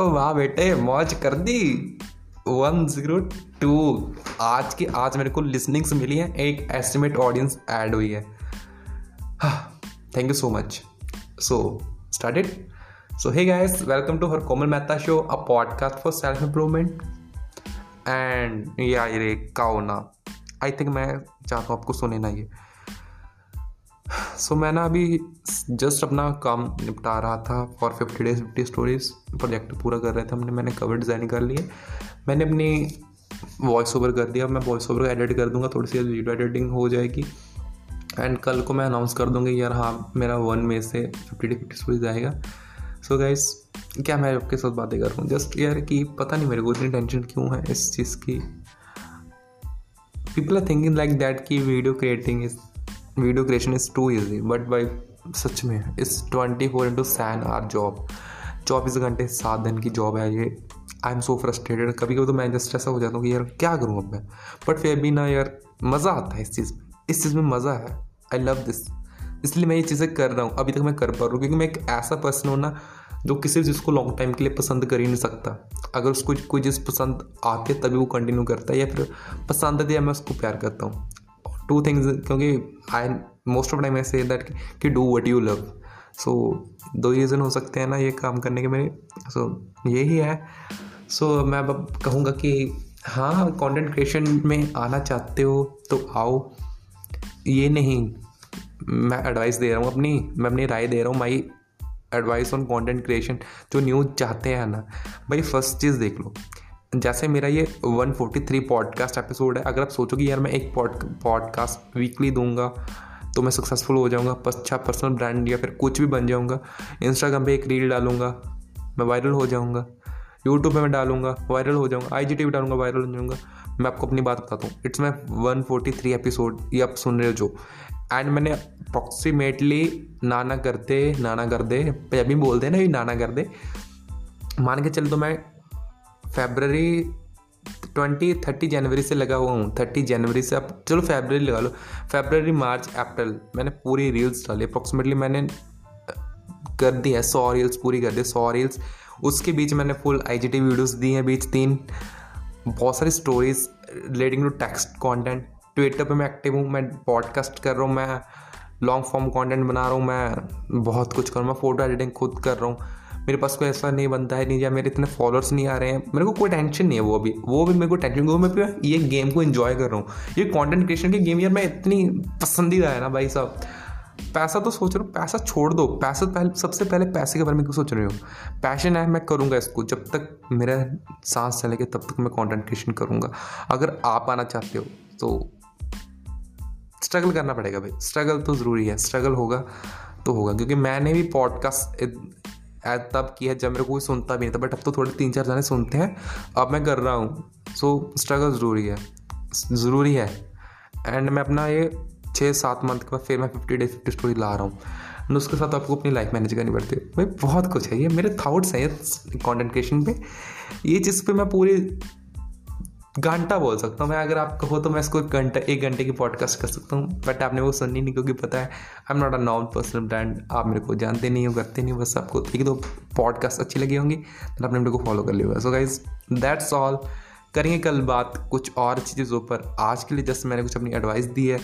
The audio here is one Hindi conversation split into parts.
ओ वाह बेटे, मौज कर दी। One zero two. आज की, आज मेरे को लिसनिंग्स मिली है, एक एस्टिमेट ऑडियंस ऐड हुई है। Thank you so much so started so hey guys welcome to her Komal Mehta show a podcast for self improvement and या ये काओ ना आई थिंक मैं चाहता हूँ आपको सुने ना ये सो मैं ना अभी जस्ट अपना काम निपटा रहा था for fifty days fifty stories project पूरा कर रहे थे हमने। मैंने कवर डिज़ाइन कर लिए मैंने अपनी वॉइस ओवर कर दिया मैं वॉइस ओवर एडिट कर दूँगा, थोड़ी सी वीडियो एडिटिंग हो जाएगी। एंड कल को मैं अनाउंस कर दूँगी यार हाँ मेरा वन मे से फिफ्टी डे फिफ्टी स्टोरीज आएगा सो गाइस क्या मैं आपके साथ बातें कर रहा हूँ? जस्ट यार कि पता नहीं मेरे को इतनी टेंशन क्यों है इस चीज़ की। People are thinking like that कि video creating is video creation is too easy but by such में इस ट्वेंटी फोर इंटू सैन आर जॉब चौबीस घंटे सात दिन की जॉब है ये। आई एम सो फ्रस्ट्रेटेड कभी कभी तो मैं जस्ट ऐसा हो जाता हूँ कि यार, क्या करूँ अब मैं? बट फिर भी ना यार, मज़ा आता है इस चीज़ में। इस चीज़ में मज़ा है। आई लव दिस इसलिए मैं ये चीज़ें कर रहा हूँ। अभी तक मैं कर पा रहा हूँ, क्योंकि मैं एक ऐसा पर्सन हूँ ना, जो किसी चीज़ को लॉन्ग टाइम के लिए पसंद कर ही नहीं सकता। अगर उसको कोई चीज़ पसंद आती है, तभी वो कंटिन्यू करता है, या फिर पसंद आती है मैं उसको प्यार करता हूँ। टू थिंग्स क्योंकि I most of time I say that कि do what you love so दो रीज़न हो सकते हैं ना ये काम करने के मेरे। सो so, यही है। सो so, मैं अब कहूँगा कि हाँ कंटेंट क्रिएशन में आना चाहते हो तो आओ। ये नहीं मैं एडवाइस दे रहा हूँ अपनी मैं अपनी राय दे रहा हूँ my advice on content creation जो न्यूज़ चाहते हैं ना। भाई फ़र्स्ट चीज़ देख लो। जैसे मेरा ये 143 पॉडकास्ट एपिसोड है, अगर आप सोचोगे यार मैं एक पॉड, पॉडकास्ट वीकली दूँगा तो मैं सक्सेसफुल हो जाऊँगा अच्छा पर्सनल ब्रांड या फिर कुछ भी बन जाऊँगा इंस्टाग्राम पे एक रील डालूँगा, मैं वायरल हो जाऊँगा यूट्यूब पे मैं डालूँगा वायरल हो जाऊँगा आई जी डालूँगा वायरल हो जाऊँगा, मैं आपको अपनी बात बताता हूँ। It's my one forty three episode ये आप सुन रहे हो जो। एंड मैंने अप्रॉक्सीमेटली नाना करते, नाना कर दे पंजाबी बोलते हैं ना ये नाना कर दे मान के चल तो मैं फेबररी ट्वेंटी थर्टी जनवरी से लगा हुआ हूँ। थर्टी जनवरी से आप चलो फेबररी लगा लो। फेबररी मार्च अप्रैल मैंने पूरी रील्स डाली। अप्रॉक्सीमेटली मैंने कर दी है। सौ रील्स पूरी कर दी। सौ रील्स उसके बीच मैंने full I G T videos दी हैं। बीच तीन बहुत सारी stories relating to text content Twitter पर मैं एक्टिव हूँ। मैं पॉडकास्ट कर रहा हूँ। मैं लॉन्ग फॉर्म कॉन्टेंट बना रहा हूँ। मैं बहुत कुछ कर रहा हूँ। मैं फ़ोटो एडिटिंग खुद कर रहा हूँ। मेरे पास कोई ऐसा नहीं बनता है, नहीं या मेरे इतने फॉलोअर्स नहीं आ रहे हैं। मेरे को कोई टेंशन नहीं है वो अभी। वो भी मेरे को टेंशन वो मैं ये गेम को इन्जॉय कर रहा हूँ। ये कॉन्टेंट क्रिएशन की गेम यार मैं इतनी पसंदीदा है ना भाई साहब। पैसा तो सोच रहा हूँ, पैसा छोड़ दो। पैसा पहले, सबसे पहले पैसे के बारे में क्यों सोच रही हूँ? पैशन है, मैं करूँगा इसको। जब तक मेरा सांस चलेगा, तब तक मैं कंटेंट क्रिएशन करूँगा। अगर आप आना चाहते हो तो स्ट्रगल करना पड़ेगा भाई। स्ट्रगल तो ज़रूरी है। स्ट्रगल होगा तो होगा। क्योंकि मैंने भी पॉडकास्ट तब की है, जब मेरे कोई सुनता भी नहीं था बट अब तो थोड़े तीन चार जाने सुनते हैं। अब मैं कर रहा हूँ। सो स्ट्रगल ज़रूरी है। ज़रूरी है। एंड मैं अपना ये छः सात मंथ के बाद फिर मैं फिफ्टी डेज़ फिफ्टी स्टोरी ला रहा हूँ। एंड उसके साथ आपको अपनी लाइफ मैनेज करनी पड़ती है। भाई, बहुत कुछ है। ये मेरे थाट्स हैं, ये कॉन्टेंट क्रिएशन पे। ये जिस पर मैं पूरी घंटा बोल सकता हूँ मैं, अगर आप कहो तो मैं इसको एक घंटा, एक घंटे की पॉडकास्ट कर सकता हूँ। बट आपने वो सुननी नहीं, क्योंकि पता है I am not a non personal brand आप मेरे को जानते नहीं हो, करते नहीं हो, बस आपको एक दो पॉडकास्ट अच्छी लगी होंगी तो आपने मेरे को फॉलो कर लिया सो गाइज़ दैट्स ऑल करेंगे कल बात कुछ और चीज़ों पर। आज के लिए जस्ट मैंने कुछ अपनी एडवाइस दी है।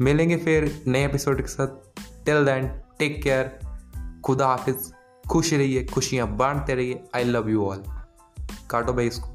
मिलेंगे फिर नए एपिसोड के साथ। टिल दैन टेक केयर खुदा हाफिज। खुश रहिए, खुशियाँ बांटते रहिए। आई लव यू ऑल काटो भाई इसको।